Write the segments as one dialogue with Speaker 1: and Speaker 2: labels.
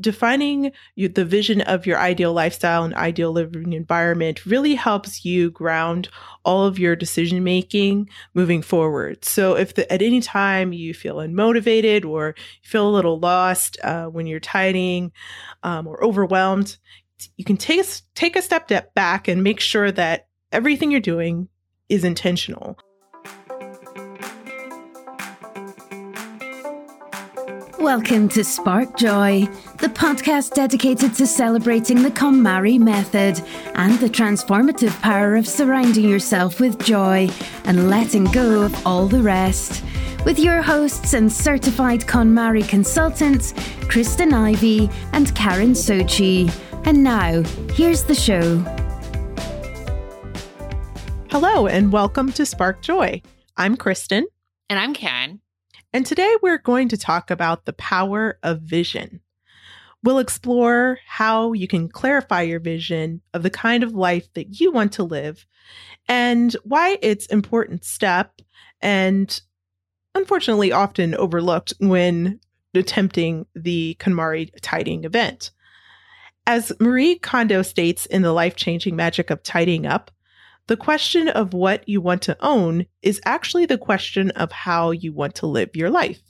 Speaker 1: defining the vision of your ideal lifestyle and ideal living environment really helps you ground all of your decision making moving forward. So, if the, at any time you feel unmotivated or feel a little lost uh, when you're tidying um, or overwhelmed, you can take take a step back and make sure that everything you're doing is intentional.
Speaker 2: Welcome to Spark Joy, the podcast dedicated to celebrating the KonMari method and the transformative power of surrounding yourself with joy and letting go of all the rest. With your hosts and certified KonMari consultants, Kristen Ivy and Karen Sochi. And now, here's the show.
Speaker 1: Hello, and welcome to Spark Joy. I'm Kristen.
Speaker 3: And I'm Karen.
Speaker 1: And today we're going to talk about the power of vision. We'll explore how you can clarify your vision of the kind of life that you want to live and why it's important step and unfortunately often overlooked when attempting the KonMari tidying event. As Marie Kondo states in The Life Changing Magic of Tidying Up, the question of what you want to own is actually the question of how you want to live your life.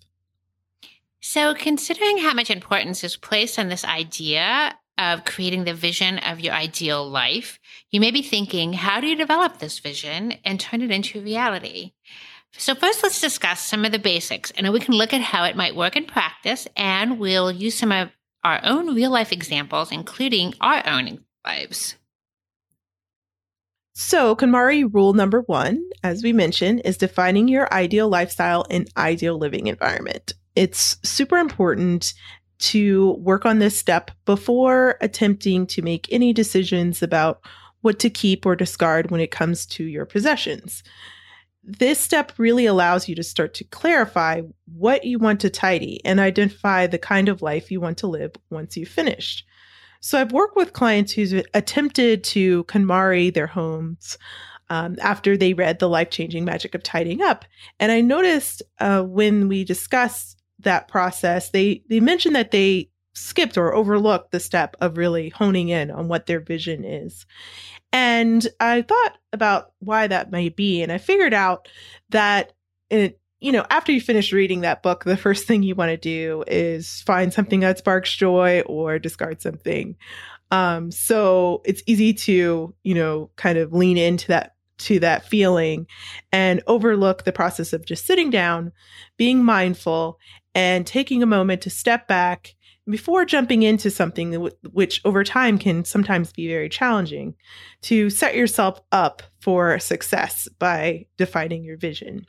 Speaker 3: So, considering how much importance is placed on this idea of creating the vision of your ideal life, you may be thinking, how do you develop this vision and turn it into reality? So, first, let's discuss some of the basics, and we can look at how it might work in practice, and we'll use some of our own real life examples, including our own lives.
Speaker 1: So, KonMari rule number one, as we mentioned, is defining your ideal lifestyle and ideal living environment. It's super important to work on this step before attempting to make any decisions about what to keep or discard when it comes to your possessions. This step really allows you to start to clarify what you want to tidy and identify the kind of life you want to live once you've finished. So I've worked with clients who's attempted to KonMari their homes um, after they read The Life Changing Magic of Tidying Up. And I noticed uh, when we discussed that process, they, they mentioned that they skipped or overlooked the step of really honing in on what their vision is. And I thought about why that may be. And I figured out that it, you know, after you finish reading that book, the first thing you want to do is find something that sparks joy or discard something. Um, so it's easy to, you know, kind of lean into that to that feeling and overlook the process of just sitting down, being mindful, and taking a moment to step back before jumping into something which over time can sometimes be very challenging to set yourself up for success by defining your vision.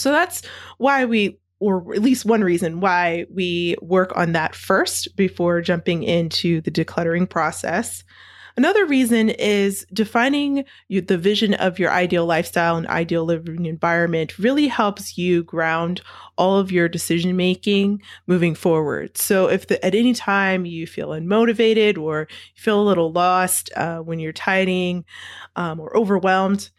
Speaker 1: So that's why we, or at least one reason why we work on that first before jumping into the decluttering process. Another reason is defining the vision of your ideal lifestyle and ideal living environment really helps you ground all of your decision making moving forward. So, if the, at any time you feel unmotivated or feel a little lost uh, when you're tidying um, or overwhelmed,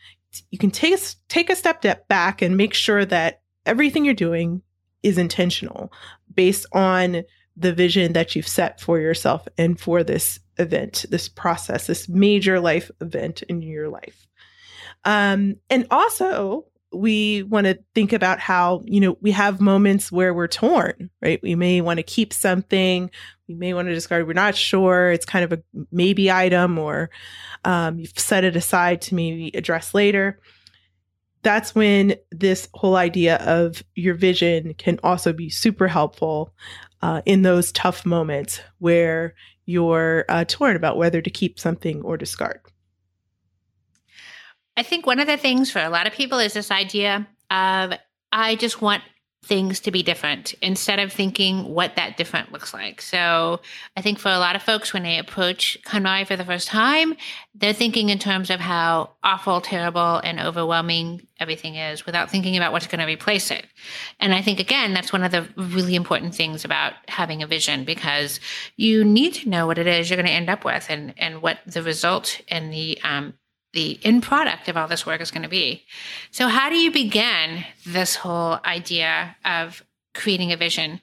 Speaker 1: you can take a, take a step back and make sure that everything you're doing is intentional based on the vision that you've set for yourself and for this event, this process, this major life event in your life. Um, and also, we want to think about how, you know, we have moments where we're torn, right? We may want to keep something, we may want to discard, we're not sure, it's kind of a maybe item, or um, you've set it aside to maybe address later. That's when this whole idea of your vision can also be super helpful uh, in those tough moments where you're uh, torn about whether to keep something or discard.
Speaker 3: I think one of the things for a lot of people is this idea of I just want things to be different instead of thinking what that different looks like. So I think for a lot of folks, when they approach KonMari for the first time, they're thinking in terms of how awful, terrible, and overwhelming everything is without thinking about what's going to replace it. And I think, again, that's one of the really important things about having a vision because you need to know what it is you're going to end up with and, and what the result and the um, the end product of all this work is going to be. So, how do you begin this whole idea of creating a vision?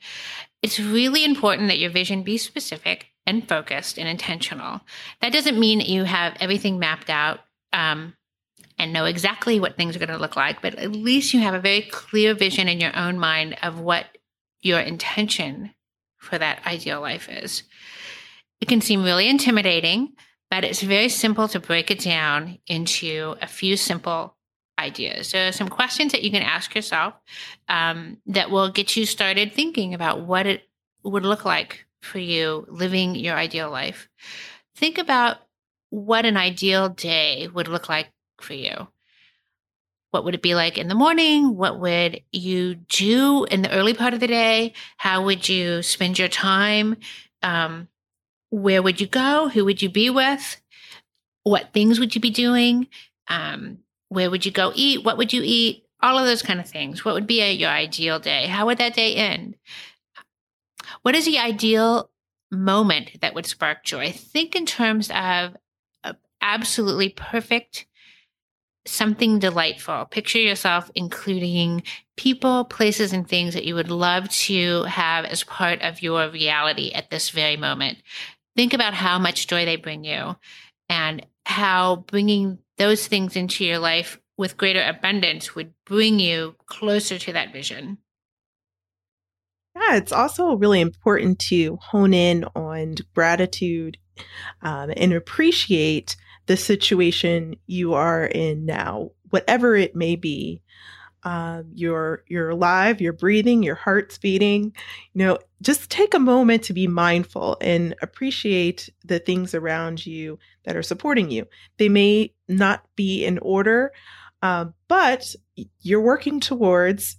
Speaker 3: it's really important that your vision be specific and focused and intentional. That doesn't mean that you have everything mapped out um, and know exactly what things are going to look like, but at least you have a very clear vision in your own mind of what your intention for that ideal life is. It can seem really intimidating, but it's very simple to break it down into a few simple ideas. So, some questions that you can ask yourself um, that will get you started thinking about what it would look like for you living your ideal life. Think about what an ideal day would look like for you. What would it be like in the morning? What would you do in the early part of the day? How would you spend your time? Um, where would you go? Who would you be with? What things would you be doing? Um, where would you go eat? What would you eat? All of those kind of things. What would be a, your ideal day? How would that day end? What is the ideal moment that would spark joy? Think in terms of absolutely perfect something delightful. Picture yourself including people, places, and things that you would love to have as part of your reality at this very moment. Think about how much joy they bring you and how bringing those things into your life with greater abundance would bring you closer to that vision.
Speaker 1: Yeah, it's also really important to hone in on gratitude um, and appreciate the situation you are in now, whatever it may be. Um, you're you're alive, you're breathing, your heart's beating. You know, just take a moment to be mindful and appreciate the things around you that are supporting you. They may not be in order, uh, but you're working towards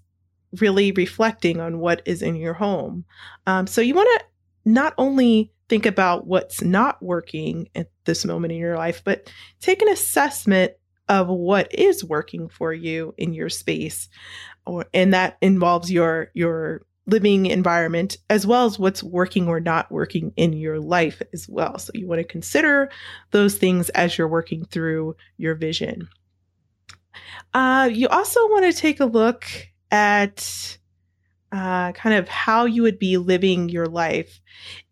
Speaker 1: really reflecting on what is in your home. Um, so you want to not only think about what's not working at this moment in your life, but take an assessment of what is working for you in your space. Or, and that involves your your living environment as well as what's working or not working in your life as well. So you want to consider those things as you're working through your vision. Uh, you also want to take a look at uh, kind of how you would be living your life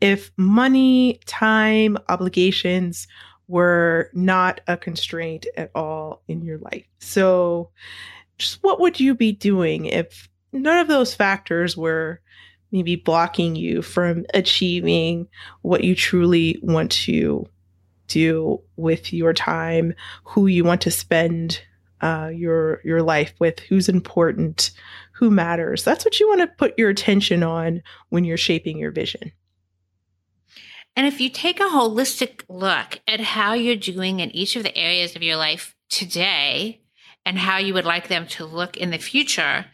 Speaker 1: if money, time, obligations were not a constraint at all in your life. So, just what would you be doing if none of those factors were maybe blocking you from achieving what you truly want to do with your time, who you want to spend uh, your your life with, who's important, who matters. That's what you want to put your attention on when you're shaping your vision.
Speaker 3: And if you take a holistic look at how you're doing in each of the areas of your life today and how you would like them to look in the future,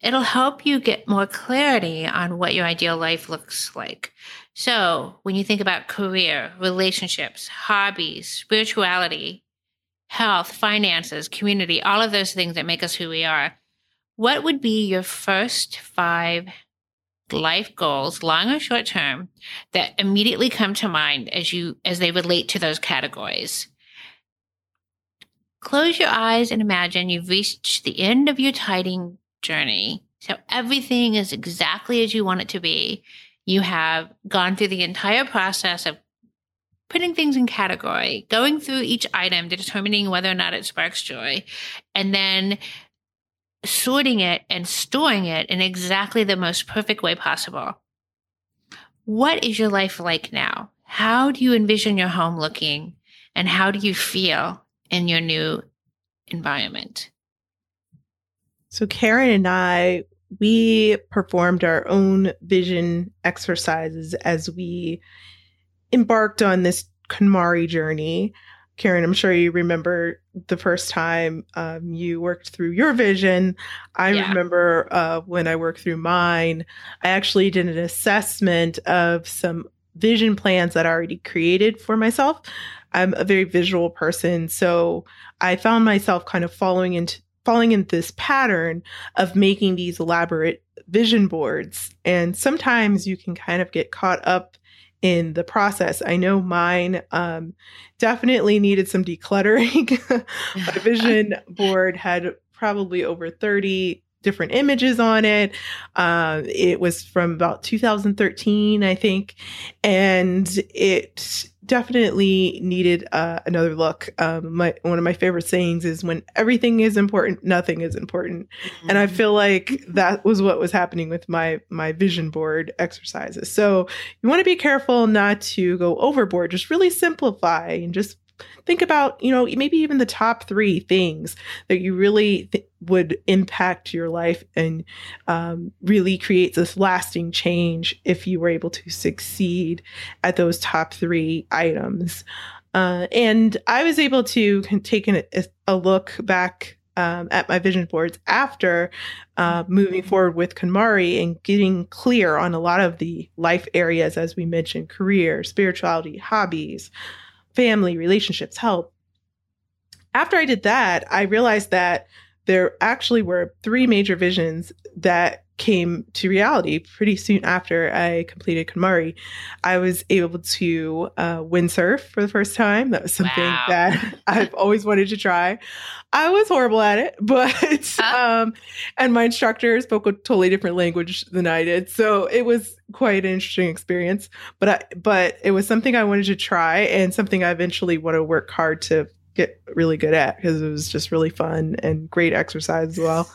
Speaker 3: it'll help you get more clarity on what your ideal life looks like. So, when you think about career, relationships, hobbies, spirituality, health, finances, community, all of those things that make us who we are, what would be your first five life goals, long or short term, that immediately come to mind as you as they relate to those categories? Close your eyes and imagine you've reached the end of your tidying journey. So everything is exactly as you want it to be. You have gone through the entire process of putting things in category, going through each item, determining whether or not it sparks joy, and then sorting it and storing it in exactly the most perfect way possible. What is your life like now? How do you envision your home looking? And how do you feel in your new environment?
Speaker 1: So, Karen and I, we performed our own vision exercises as we embarked on this KonMari journey. Karen, I'm sure you remember the first time um, you worked through your vision. I yeah. remember uh, when I worked through mine, I actually did an assessment of some vision plans that I already created for myself. I'm a very visual person, so I found myself kind of following into falling into this pattern of making these elaborate vision boards. And sometimes you can kind of get caught up in the process. I know mine um, definitely needed some decluttering. My vision board had probably over 30 different images on it. Uh, it was from about 2013, I think, and it definitely needed uh, another look. Um, my one of my favorite sayings is, "When everything is important, nothing is important," mm-hmm. and I mm-hmm. feel like that was what was happening with my my vision board exercises. So you want to be careful not to go overboard. Just really simplify and just think about you know maybe even the top three things that you really th- would impact your life and um, really create this lasting change if you were able to succeed at those top three items. Uh, and i was able to take an, a look back um, at my vision boards after uh, moving forward with KonMari and getting clear on a lot of the life areas, as we mentioned career, spirituality, hobbies, family, relationships, help. After I did that, I realized that there actually were three major visions that came to reality pretty soon after I completed KonMari. I was able to uh, windsurf for the first time. That was something wow. that I've always wanted to try. I was horrible at it, but huh? um, and my instructor spoke a totally different language than I did, so it was quite an interesting experience. But I, but it was something I wanted to try and something I eventually want to work hard to get really good at because it was just really fun and great exercise as well.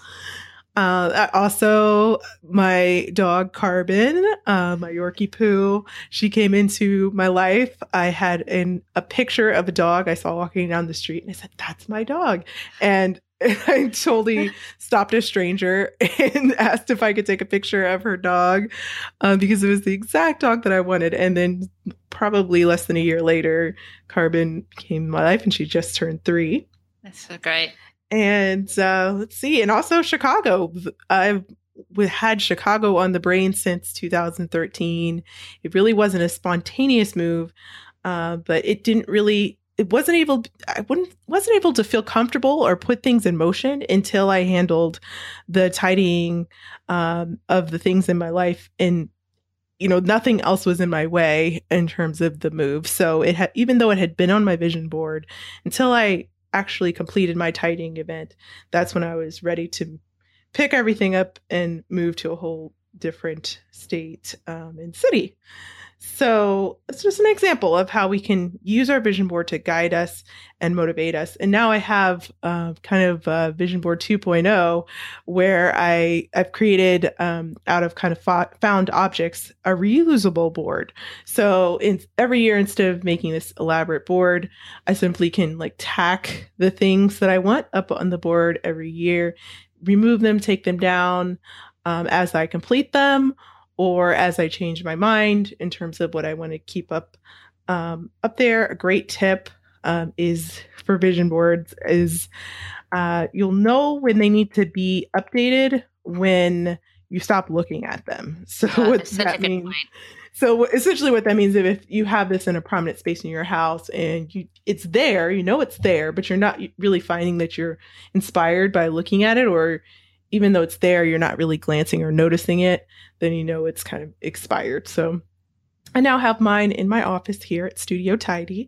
Speaker 1: Uh, also, my dog Carbon, uh, my Yorkie Poo, she came into my life. I had a picture of a dog I saw walking down the street, and I said, "That's my dog." And I totally stopped a stranger and asked if I could take a picture of her dog um, because it was the exact dog that I wanted. And then, probably less than a year later, Carbon came in my life, and she just turned three.
Speaker 3: That's so great.
Speaker 1: And uh, let's see, and also Chicago. I've had Chicago on the brain since 2013. It really wasn't a spontaneous move, uh, but it didn't really. It wasn't able. I wouldn't wasn't able to feel comfortable or put things in motion until I handled the tidying um, of the things in my life and you know nothing else was in my way in terms of the move so it had even though it had been on my vision board until i actually completed my tidying event, that's when I was ready to pick everything up and move to a whole different state um, and city. So it's just an example of how we can use our vision board to guide us and motivate us. And now I have uh, kind of vision board 2.0 where I I've created um, out of kind of fo- found objects a reusable board. So in every year, instead of making this elaborate board, I simply can like tack the things that I want up on the board every year, remove them, take them down um, as I complete them or as I change my mind in terms of what I want to keep up um, up there. A great tip um, is for vision boards is uh, you'll know when they need to be updated when you stop looking at them. So uh, what that means. Point. So essentially, what that means is if you have this in a prominent space in your house and you it's there, you know it's there, but you're not really finding that you're inspired by looking at it, or even though it's there, you're not really glancing or noticing it then you know it's kind of expired. So I now have mine in my office here at Studio Tidy,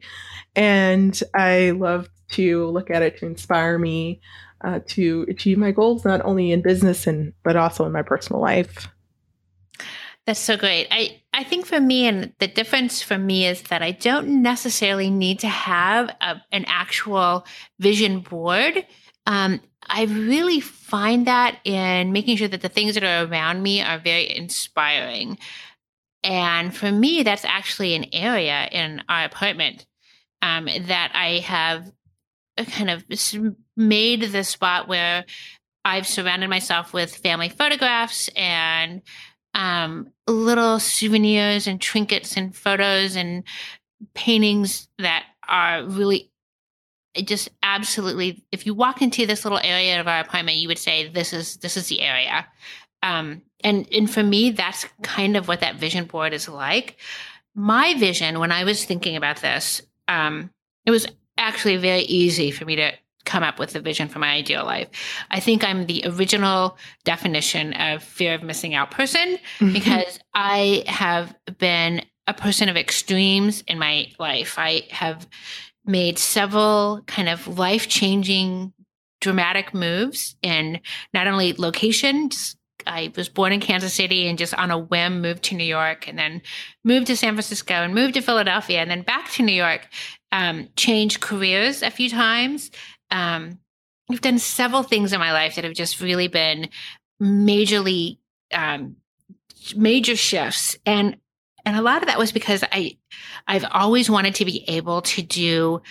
Speaker 1: and I love to look at it to inspire me uh, to achieve my goals, not only in business and but also in my personal life.
Speaker 3: That's so great. I, I think for me, and the difference for me is that I don't necessarily need to have a, an actual vision board. Um, I really find that in making sure that the things that are around me are very inspiring. And for me, that's actually an area in our apartment um, that I have kind of made the spot where I've surrounded myself with family photographs and um, little souvenirs and trinkets and photos and paintings that are really it just absolutely if you walk into this little area of our apartment you would say this is this is the area. Um, and and for me that's kind of what that vision board is like. My vision when i was thinking about this um, it was actually very easy for me to come up with a vision for my ideal life. I think i'm the original definition of fear of missing out person mm-hmm. because i have been a person of extremes in my life. I have made several kind of life changing dramatic moves in not only location, just I was born in Kansas City and just on a whim moved to New York and then moved to San Francisco and moved to Philadelphia and then back to New York. Um, changed careers a few times. Um, I've done several things in my life that have just really been majorly um, major shifts and and a lot of that was because I I've always wanted to be able to do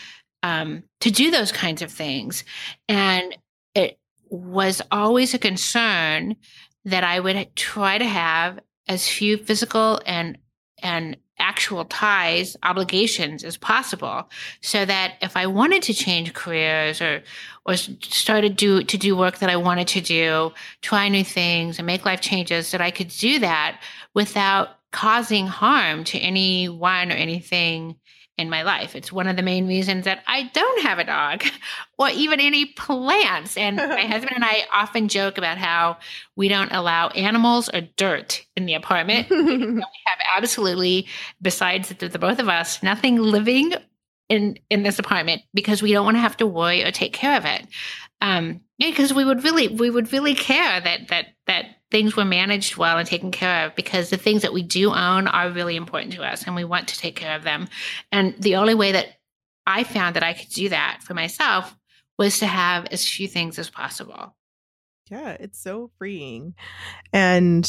Speaker 3: um, to do those kinds of things, and it was always a concern that I would try to have as few physical and and actual ties obligations as possible so that if i wanted to change careers or or started do to do work that i wanted to do try new things and make life changes that i could do that without causing harm to anyone or anything in my life. It's one of the main reasons that I don't have a dog or even any plants. And my husband and I often joke about how we don't allow animals or dirt in the apartment. we have absolutely, besides the, the both of us, nothing living in in this apartment because we don't want to have to worry or take care of it. Um, because we would really we would really care that that that things were managed well and taken care of because the things that we do own are really important to us and we want to take care of them. And the only way that I found that I could do that for myself was to have as few things as possible.
Speaker 1: Yeah, it's so freeing. And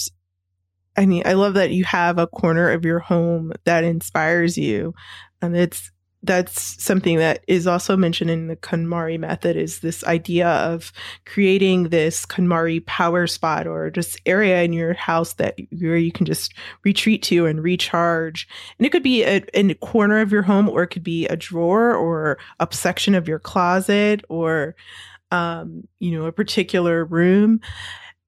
Speaker 1: I mean, I love that you have a corner of your home that inspires you. And it's that's something that is also mentioned in the KonMari method is this idea of creating this KonMari power spot or just area in your house that where you can just retreat to and recharge. And it could be a, in a corner of your home or it could be a drawer or a section of your closet or um, you know, a particular room.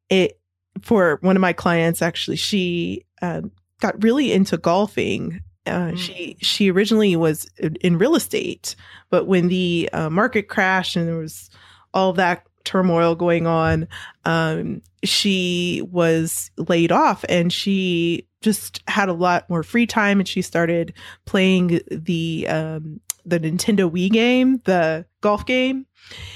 Speaker 1: It for one of my clients actually she um, got really into golfing uh, mm. She she originally was in real estate, but when the uh, market crashed and there was all that turmoil going on, um, she was laid off, and she just had a lot more free time, and she started playing the um, the Nintendo Wii game, the golf game.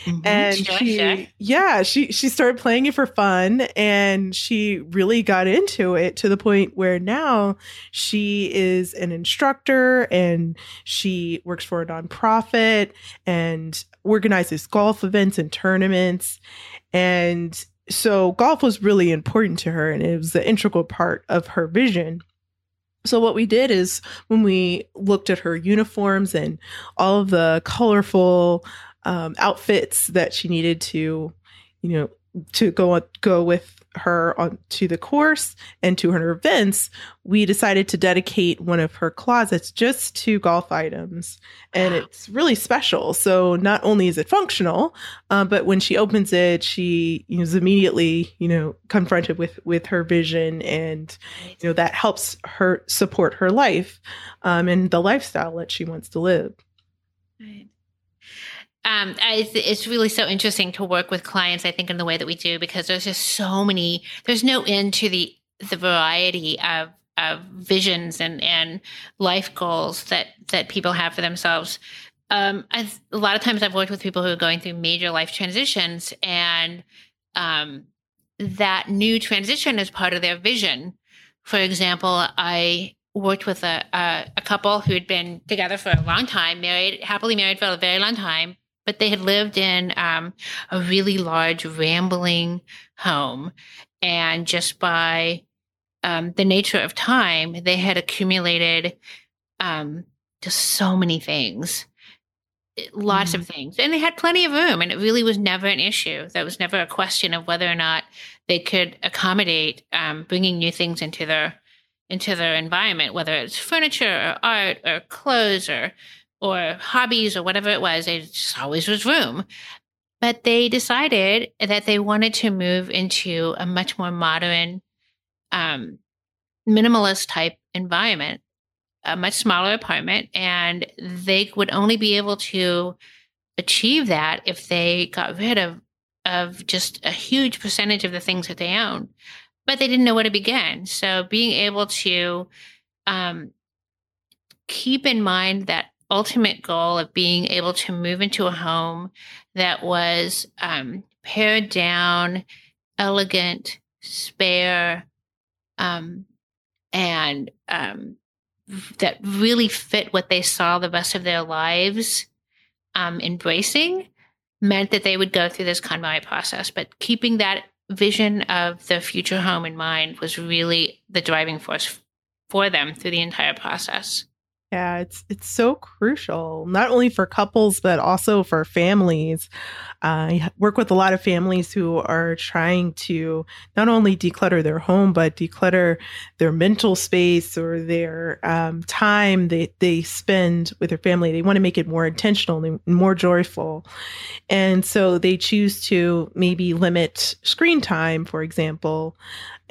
Speaker 1: Mm-hmm. And sure, she, sure. yeah, she she started playing it for fun, and she really got into it to the point where now she is an instructor, and she works for a nonprofit, and organizes golf events and tournaments, and so golf was really important to her, and it was the integral part of her vision. So what we did is when we looked at her uniforms and all of the colorful um, outfits that she needed to, you know, to go go with her on to the course and to her events, we decided to dedicate one of her closets just to golf items, and it's really special. So not only is it functional, uh, but when she opens it, she is immediately you know confronted with with her vision, and you know that helps her support her life um, and the lifestyle that she wants to live.
Speaker 3: Right um, it's, it's really so interesting to work with clients. I think in the way that we do because there's just so many. There's no end to the the variety of of visions and and life goals that that people have for themselves. Um, I've, a lot of times I've worked with people who are going through major life transitions, and um, that new transition is part of their vision. For example, I worked with a, a, a couple who had been together for a long time, married, happily married for a very long time, but they had lived in um, a really large, rambling home. And just by um, the nature of time, they had accumulated um, just so many things, lots mm. of things. And they had plenty of room. And it really was never an issue. That was never a question of whether or not they could accommodate um, bringing new things into their into their environment, whether it's furniture or art or clothes or or hobbies or whatever it was. It just always was room. But they decided that they wanted to move into a much more modern, um, minimalist type environment, a much smaller apartment. And they would only be able to achieve that if they got rid of, of just a huge percentage of the things that they own. But they didn't know where to begin. So being able to um, keep in mind that ultimate goal of being able to move into a home that was um, pared down, elegant, spare, um, and um, that really fit what they saw the rest of their lives um, embracing meant that they would go through this KonMari process. But keeping that vision of the future home in mind was really the driving force for them through the entire process.
Speaker 1: Yeah, it's it's so crucial, not only for couples but also for families. Uh, I work with a lot of families who are trying to not only declutter their home but declutter their mental space or their um, time they they spend with their family. They want to make it more intentional and more joyful, and so they choose to maybe limit screen time, for example.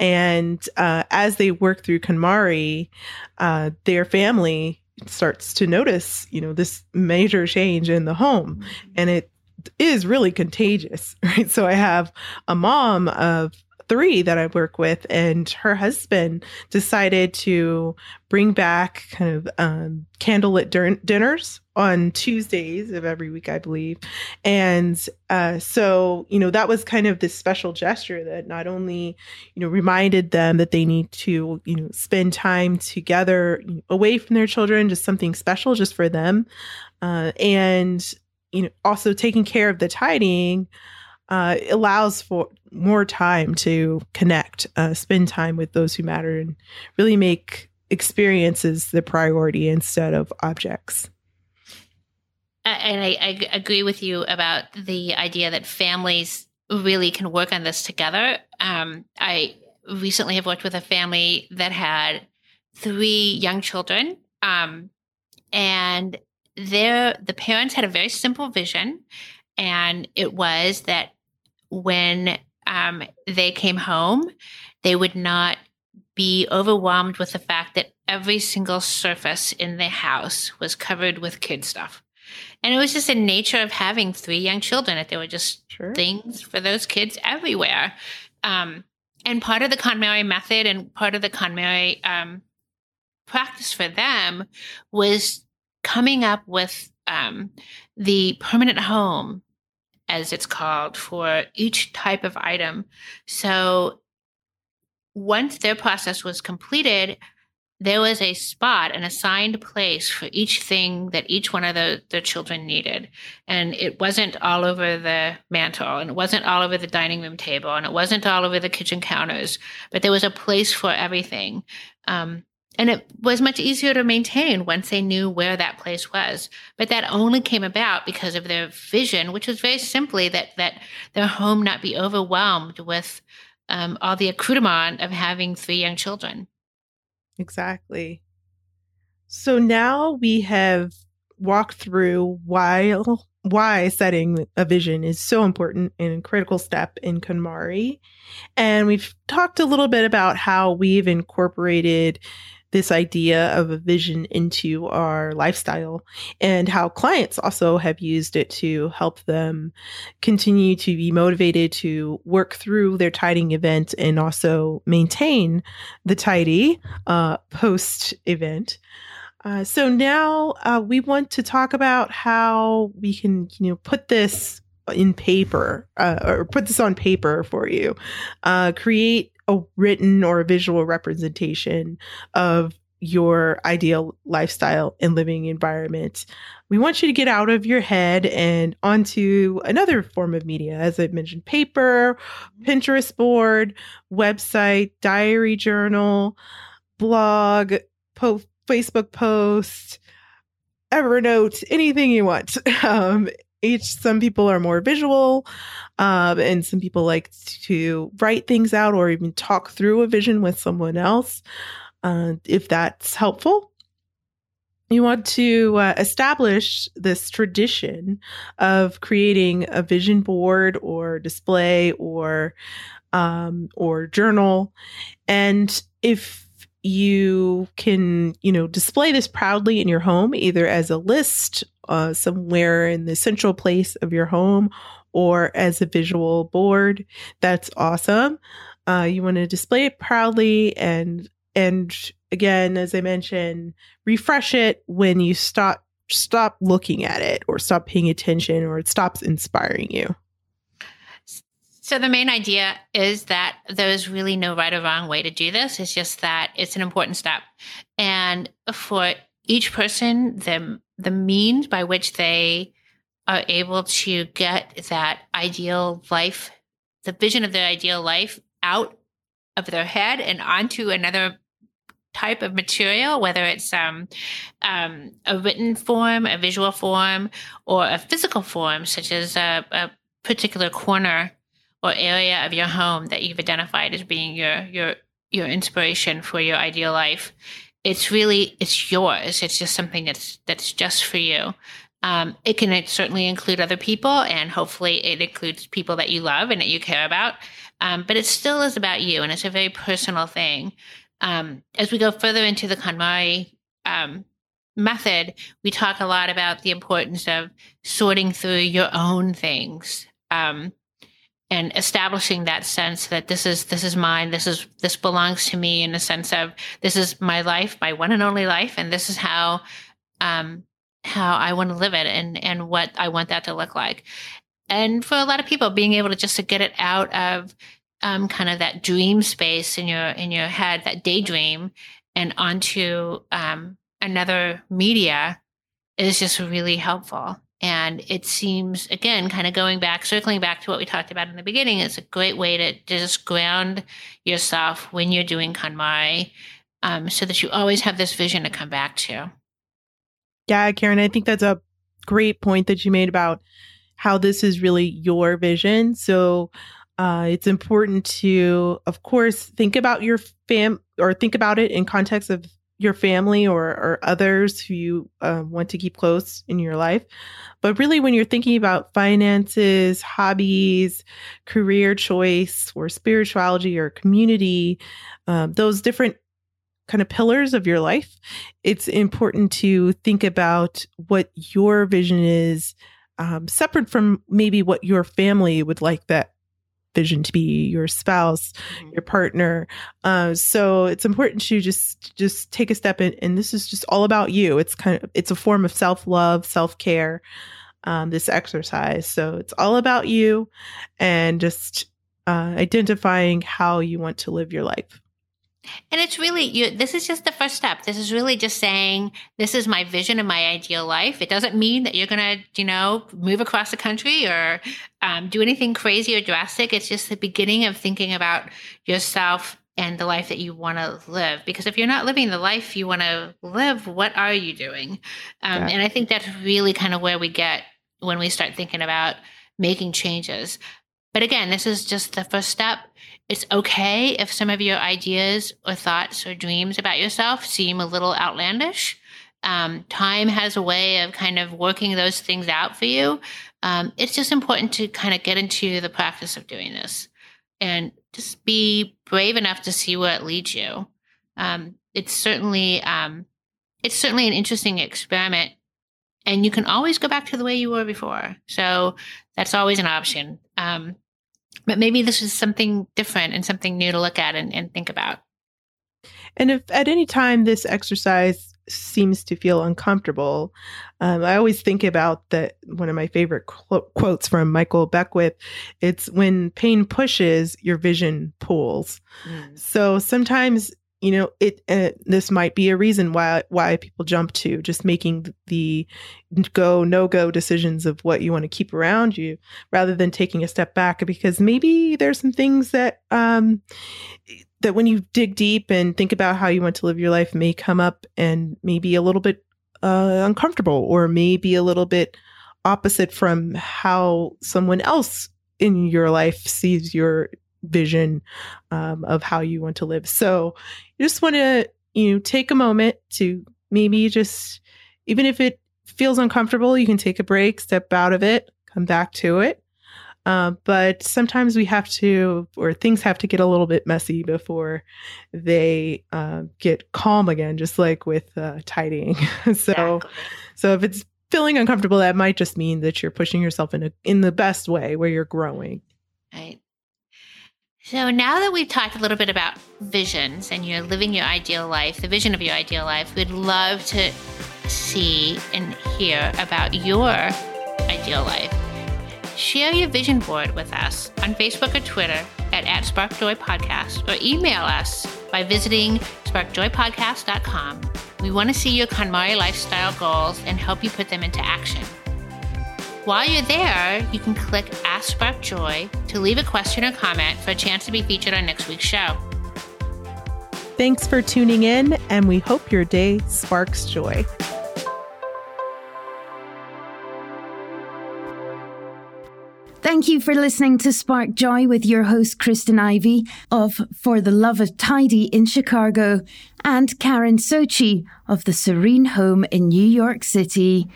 Speaker 1: And uh, as they work through KonMari, uh, their family starts to notice, you know, this major change in the home. And it is really contagious, right? So I have a mom of three that I work with, and her husband decided to bring back kind of um, candlelit dinners on Tuesdays of every week, I believe. And uh, so, you know, that was kind of this special gesture that not only, you know, reminded them that they need to, you know, spend time together away from their children, just something special just for them. Uh, and, you know, also taking care of the tidying uh, allows for more time to connect, uh, spend time with those who matter, and really make experiences the priority instead of objects.
Speaker 3: And I, I agree with you about the idea that families really can work on this together. Um, I recently have worked with a family that had three young children, um, and their the parents had a very simple vision, and it was that when um, they came home, they would not be overwhelmed with the fact that every single surface in the house was covered with kid stuff. And it was just the nature of having three young children that there were just sure. things for those kids everywhere. Um, and part of the KonMari method and part of the KonMari um, practice for them was coming up with um, the permanent home as it's called, for each type of item. So once their process was completed, there was a spot, an assigned place for each thing that each one of the, the children needed. And it wasn't all over the mantle, and it wasn't all over the dining room table, and it wasn't all over the kitchen counters, but there was a place for everything. Um, and it was much easier to maintain once they knew where that place was. But that only came about because of their vision, which was very simply that that their home not be overwhelmed with um, all the accoutrement of having three young children.
Speaker 1: Exactly. So now we have walked through why why setting a vision is so important and a critical step in KonMari. And we've talked a little bit about how we've incorporated this idea of a vision into our lifestyle and how clients also have used it to help them continue to be motivated to work through their tidying event and also maintain the tidy uh, post event. Uh, so now uh, we want to talk about how we can, you know, put this in paper uh, or put this on paper for you. Uh, create a written or a visual representation of your ideal lifestyle and living environment. We want you to get out of your head and onto another form of media, as I mentioned paper, Pinterest board, website, diary journal, blog, po- Facebook post, Evernote, anything you want. Um, each some people are more visual um, and some people like to write things out or even talk through a vision with someone else uh, if that's helpful. You want to uh, establish this tradition of creating a vision board or display or um, or journal. And if you can you know display this proudly in your home either as a list uh, somewhere in the central place of your home or as a visual board that's awesome uh, you want to display it proudly and and again as i mentioned refresh it when you stop stop looking at it or stop paying attention or it stops inspiring you?
Speaker 3: So, the main idea is that there's really no right or wrong way to do this. It's just that it's an important step. And for each person, the, the means by which they are able to get that ideal life, the vision of their ideal life out of their head and onto another type of material, whether it's um, um, a written form, a visual form, or a physical form, such as a, a particular corner or area of your home that you've identified as being your your your inspiration for your ideal life it's really it's yours. It's just something that's that's just for you. Um, it can certainly include other people and hopefully it includes people that you love and that you care about. Um, but it still is about you and it's a very personal thing. Um, as we go further into the KonMari um, method we talk a lot about the importance of sorting through your own things. Um, and establishing that sense that this is this is mine this is this belongs to me in the sense of this is my life my one and only life and this is how um how i want to live it and and what i want that to look like. And for a lot of people being able to just to get it out of um, kind of that dream space in your in your head that daydream and onto um, another media is just really helpful and it seems, again, kind of going back, circling back to what we talked about in the beginning, it's a great way to, just ground yourself when you're doing KonMari um, so that you always have this vision to come back to.
Speaker 1: Yeah, Karen, I think that's a great point that you made about how this is really your vision. So uh, it's important to, of course, think about your fam or think about it in context of your family or, or others who you uh, want to keep close in your life. But really, when you're thinking about finances, hobbies, career choice, or spirituality or community, um, those different kind of pillars of your life, it's important to think about what your vision is um, separate from maybe what your family would like that vision to be your spouse mm-hmm. your partner. Uh, so it's important to just just take a step in and this is just all about you. It's kind of it's a form of self-love self-care um, this exercise. So it's all about you and just uh, identifying how you want to live your life
Speaker 3: and it's really you this is just the first step. This is really just saying this is my vision of my ideal life. It doesn't mean that you're going to, you know, move across the country or um, do anything crazy or drastic. It's just the beginning of thinking about yourself and the life that you want to live. Because if you're not living the life you want to live, what are you doing? Um, yeah. And I think that's really kind of where we get when we start thinking about making changes. But again, this is just the first step. It's okay if some of your ideas or thoughts or dreams about yourself seem a little outlandish. Um, time has a way of kind of working those things out for you. Um, it's just important to kind of get into the practice of doing this and just be brave enough to see where it leads you. Um, it's certainly um, it's certainly an interesting experiment, and you can always go back to the way you were before. So that's always an option. But maybe this is something different and something new to look at and, and think about.
Speaker 1: And if at any time this exercise seems to feel uncomfortable, um, I always think about that one of my favorite qu- quotes from Michael Beckwith. It's when pain pushes, your vision pulls. Mm. So sometimes you know it uh, this might be a reason why why people jump to just making the go no go decisions of what you want to keep around you rather than taking a step back because maybe there's some things that um that when you dig deep and think about how you want to live your life may come up and maybe a little bit uh, uncomfortable or maybe a little bit opposite from how someone else in your life sees your vision um, of how you want to live. So you just want to, you know, take a moment to maybe just, even if it feels uncomfortable, you can take a break, step out of it, come back to it. Uh, but sometimes we have to, or things have to get a little bit messy before they uh, get calm again, just like with uh, tidying. so, exactly. so if it's feeling uncomfortable, that might just mean that you're pushing yourself in a in the best way, where you're growing.
Speaker 3: Right. So now that we've talked a little bit about visions and you're living your ideal life, the vision of your ideal life, we'd love to see and hear about your ideal life. Share your vision board with us on Facebook or Twitter at, at SparkJoy Podcast or email us by visiting sparkjoypodcast.com. We want to see your KonMari lifestyle goals and help you put them into action. While you're there, you can click Ask Spark Joy to leave a question or comment for a chance to be featured on next week's show.
Speaker 1: Thanks for tuning in, and we hope your day sparks joy.
Speaker 2: Thank you for listening to Spark Joy with your host, Kristen Ivy of For the Love of Tidy in Chicago and Karen Sochi of the Serene Home in New York City.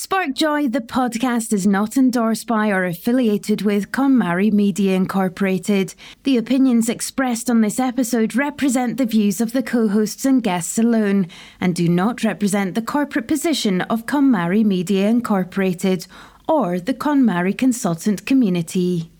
Speaker 2: Spark Joy, the podcast, is not endorsed by or affiliated with KonMari Media Incorporated. The opinions expressed on this episode represent the views of the co hosts and guests alone and do not represent the corporate position of KonMari Media Incorporated or the KonMari consultant community.